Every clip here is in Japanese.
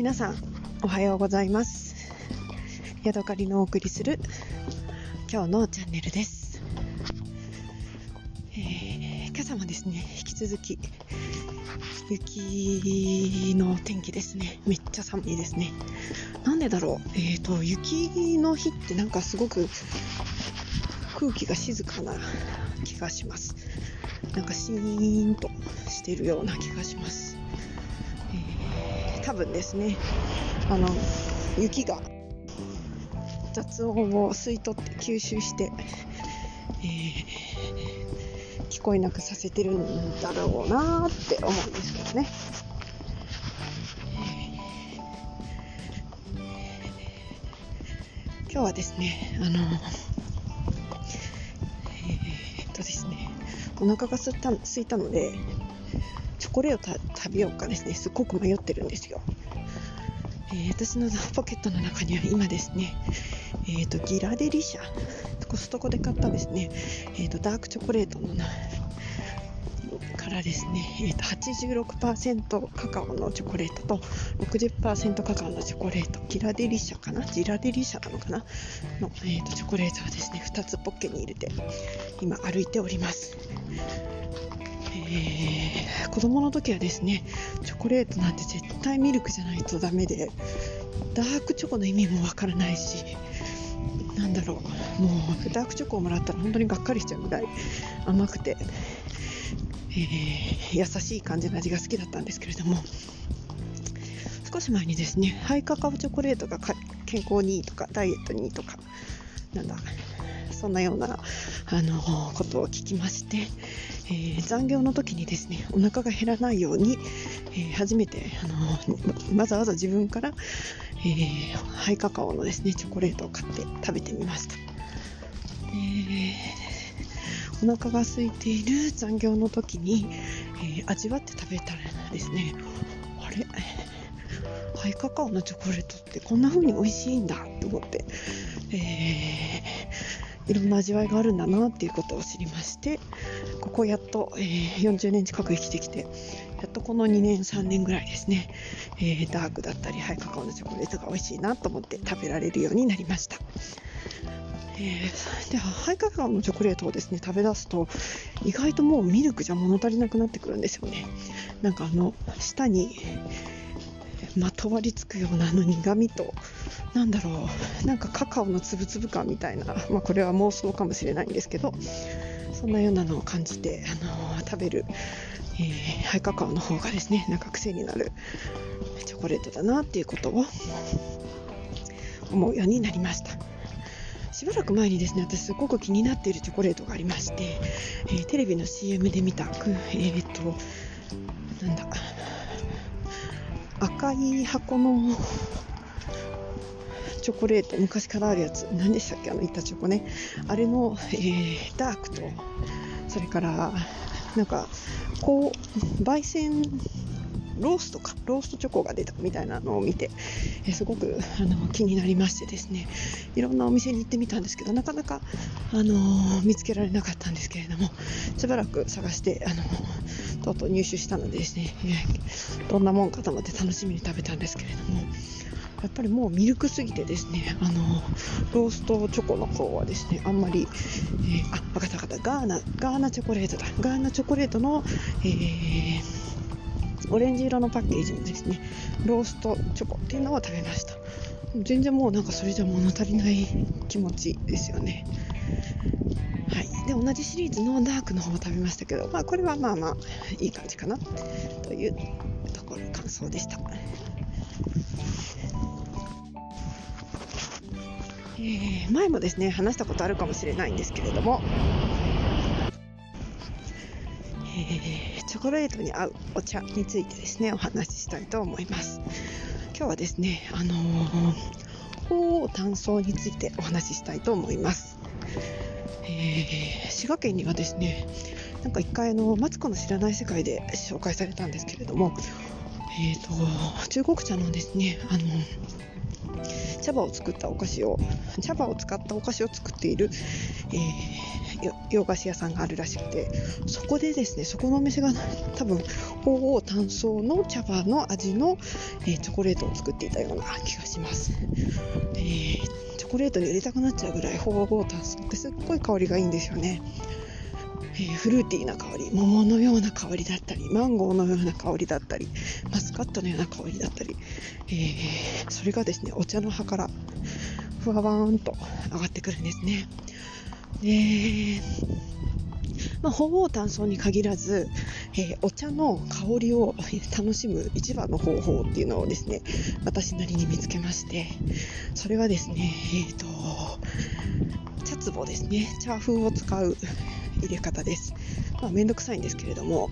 皆さんおはようございます。ヤドカリのお送りする今日のチャンネルです、えー、今朝もですね引き続き雪の天気ですね。めっちゃ寒いですね。なんでだろう？えっ、ー、と雪の日ってなんかすごく空気が静かな気がします。なんかシーンとしてるような気がします、多分ですねあの雪が雑音を吸い取って吸収して、えー、聞こえなくさせてるんだろうなって思うんですけどね。今日はですね、あの、えー、っとですね、お腹がすった空いたので、チョコレート食べようかですね、すっごく迷ってるんですよ。えー、私のポケットの中には今ですね、えーと、ギラデリシャコストコで買ったですね、えーと、ダークチョコレートのなからですね、えーと、86%カカオのチョコレートと60%カカオのチョコレートギラデリシャかな？ジラデリシャなのかな？の、えー、とチョコレートをですね2つポッケに入れて今歩いております。えー、子供の時はですねチョコレートなんて絶対ミルクじゃないとダメでダークチョコの意味もわからないしなんだろうもうダークチョコをもらったら本当にがっかりしちゃうぐらい甘くて、えー、優しい感じの味が好きだったんですけれども少し前にですねハイカカオチョコレートが健康にいいとかダイエットにいいとかなんだそんなようなあのことを聞きまして、え、残業の時にですねお腹が減らないように、え、初めてあのわざわざ自分から、え、ハイカカオのですねチョコレートを買って食べてみました、えー、お腹が空いている残業の時に、えー、味わって食べたらですねあれ？ハイカカオのチョコレートってこんな風に美味しいんだと思って、え、いろんな味わいがあるんだなっていうことを知りましてここやっと、えー、40年近く生きてきてやっとこの2年3年ぐらいですね、えー、ダークだったりハイカカオのチョコレートが美味しいなと思って食べられるようになりました。えー、でハイカカオのチョコレートをですね食べ出すと意外ともうミルクじゃ物足りなくなってくるんですよねなんかあの舌にまとわりつくようなの苦みとなんだろうなんかカカオのつぶつぶ感みたいな、まあ、これは妄想かもしれないんですけどそんなようなのを感じて、あのー、食べるえー、ハイカカオの方がですねなんか癖になるチョコレートだなっていうことを思うようになりました。しばらく前にですね私すごく気になっているチョコレートがありまして、えー、テレビの CM で見たえー、っとなんだ赤い箱のチョコレート昔からあるやつ。何でしたっけ？あの板チョコね。あれの、えー、ダークとそれからなんかこう焙煎ローストか。ローストチョコが出たみたいなのを見て、えすごくあの気になりましてですね。いろんなお店に行ってみたんですけどなかなか、あのー、見つけられなかったんですけれどもしばらく探して、あのー、とうとう入手したのでですね、どんなもんかと思って楽しみに食べたんですけれどもやっぱりもうミルクすぎてですね、あのローストチョコの方はですね、あんまり、えー、あ、わかったわかった、ガーナ、ガーナチョコレートだ。ガーナチョコレートの、えー、オレンジ色のパッケージのですね、ローストチョコっていうのを食べました。全然もうなんかそれじゃ物足りない気持ちですよね。で同じシリーズのダークの方を食べましたけど、まあ、これはまあまあいい感じかな。というところ感想でした。え、前もですね話したことあるかもしれないんですけれども、えー、チョコレートに合うお茶についてですねお話ししたいと思います。今日はですねあのー、鳳凰炭素についてお話ししたいと思います、えー、滋賀県にはですねなんか一回あのマツコの知らない世界で紹介されたんですけれどもえーと、中国茶のですねあの茶葉を作ったお菓子を茶葉を使ったお菓子を作っている、えー、洋菓子屋さんがあるらしくてそこでですねそこのお店が多分鳳凰炭素の茶葉の味の、えー、チョコレートを作っていたような気がします、えー、チョコレートに入れたくなっちゃうぐらい鳳凰炭素ってすっごい香りがいいんですよね。えー、フルーティーな香り桃のような香りだったりマンゴーのような香りだったりマスカットのような香りだったり、えー、それがですねお茶の葉からふわわーんと上がってくるんですね。でまあ、鳳凰炭素に限らず、えー、お茶の香りを楽しむ一番の方法っていうのをですね私なりに見つけましてそれはですねえっ、ー、と茶壺ですね茶風を使う入れ方です。まあ、めんどくさいんですけれども、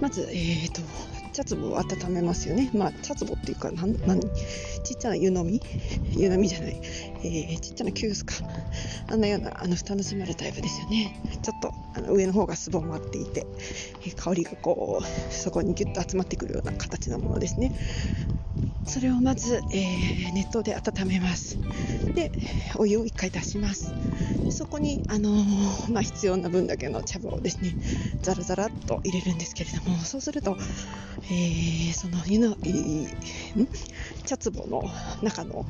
まず、えーと、茶壺を温めますよね。まあ、茶壺っていうか、何ちっちゃな湯飲み？湯飲みじゃない、えー、ちっちゃなキュースか。あんなようなあの蓋の閉まるタイプですよね。ちょっとあの上の方がすぼまっていて、えー、香りがこう、そこにギュッと集まってくるような形のものですね。それをまず、えー、熱湯で温めます。でお湯を1回出します。でそこに、あのー、まあ、必要な分だけの茶葉をですねザラザラっと入れるんですけれどもそうすると、えー、その湯の、えー、茶壺の中の、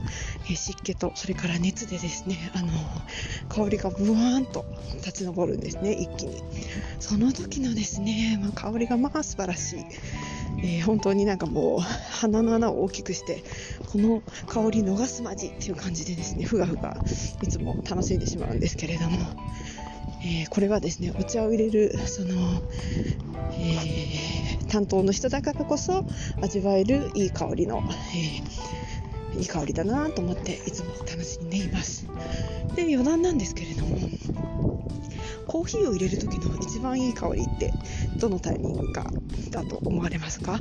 え湿気とそれから熱でですね、あの香りがブワーンと立ち上るんですね一気に。その時のですね、まあ、香りがまあ素晴らしい。えー、本当になんかもう鼻の穴を大きくしてこの香り逃すまじっていう感じでですねふがふがいつも楽しんでしまうんですけれども、えー、これはですねお茶を入れるその、えー、担当の人だからこそ味わえるいい香りの、えいい香りだなと思っていつも楽しんでいます。で余談なんですけれどもコーヒーを入れる時の一番いい香りってどのタイミングかだと思われますか？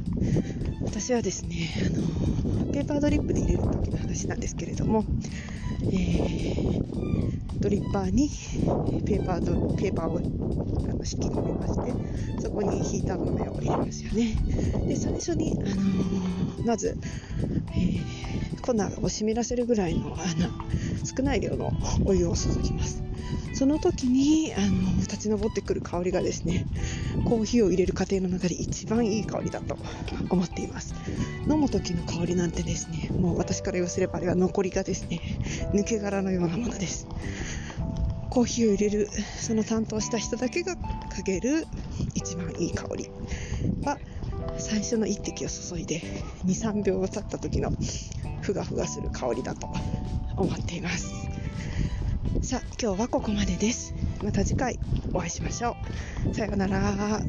私はですねあのペーパードリップで入れる時の話なんですけれども、えー、ドリッパーにペーパードペーパーをあの敷き込みましてそこにヒーター豆を入れますよね。で最初に、あのー、まず、えー、粉を湿らせるぐらいのあの少ない量のお湯を注ぎます。その時にあの立ち上ってくる香りがですねコーヒーを入れる過程の中で一番いい香りだと思っています。飲む時の香りなんてですねもう私から言わせればあれは残りがですね抜け殻のようなものです。コーヒーを入れるその担当した人だけが嗅げる一番いい香り。は最初の一滴を注いで23秒経った時のふがふがする香りだと思っています。さあ今日はここまでです。また次回お会いしましょう。さようなら。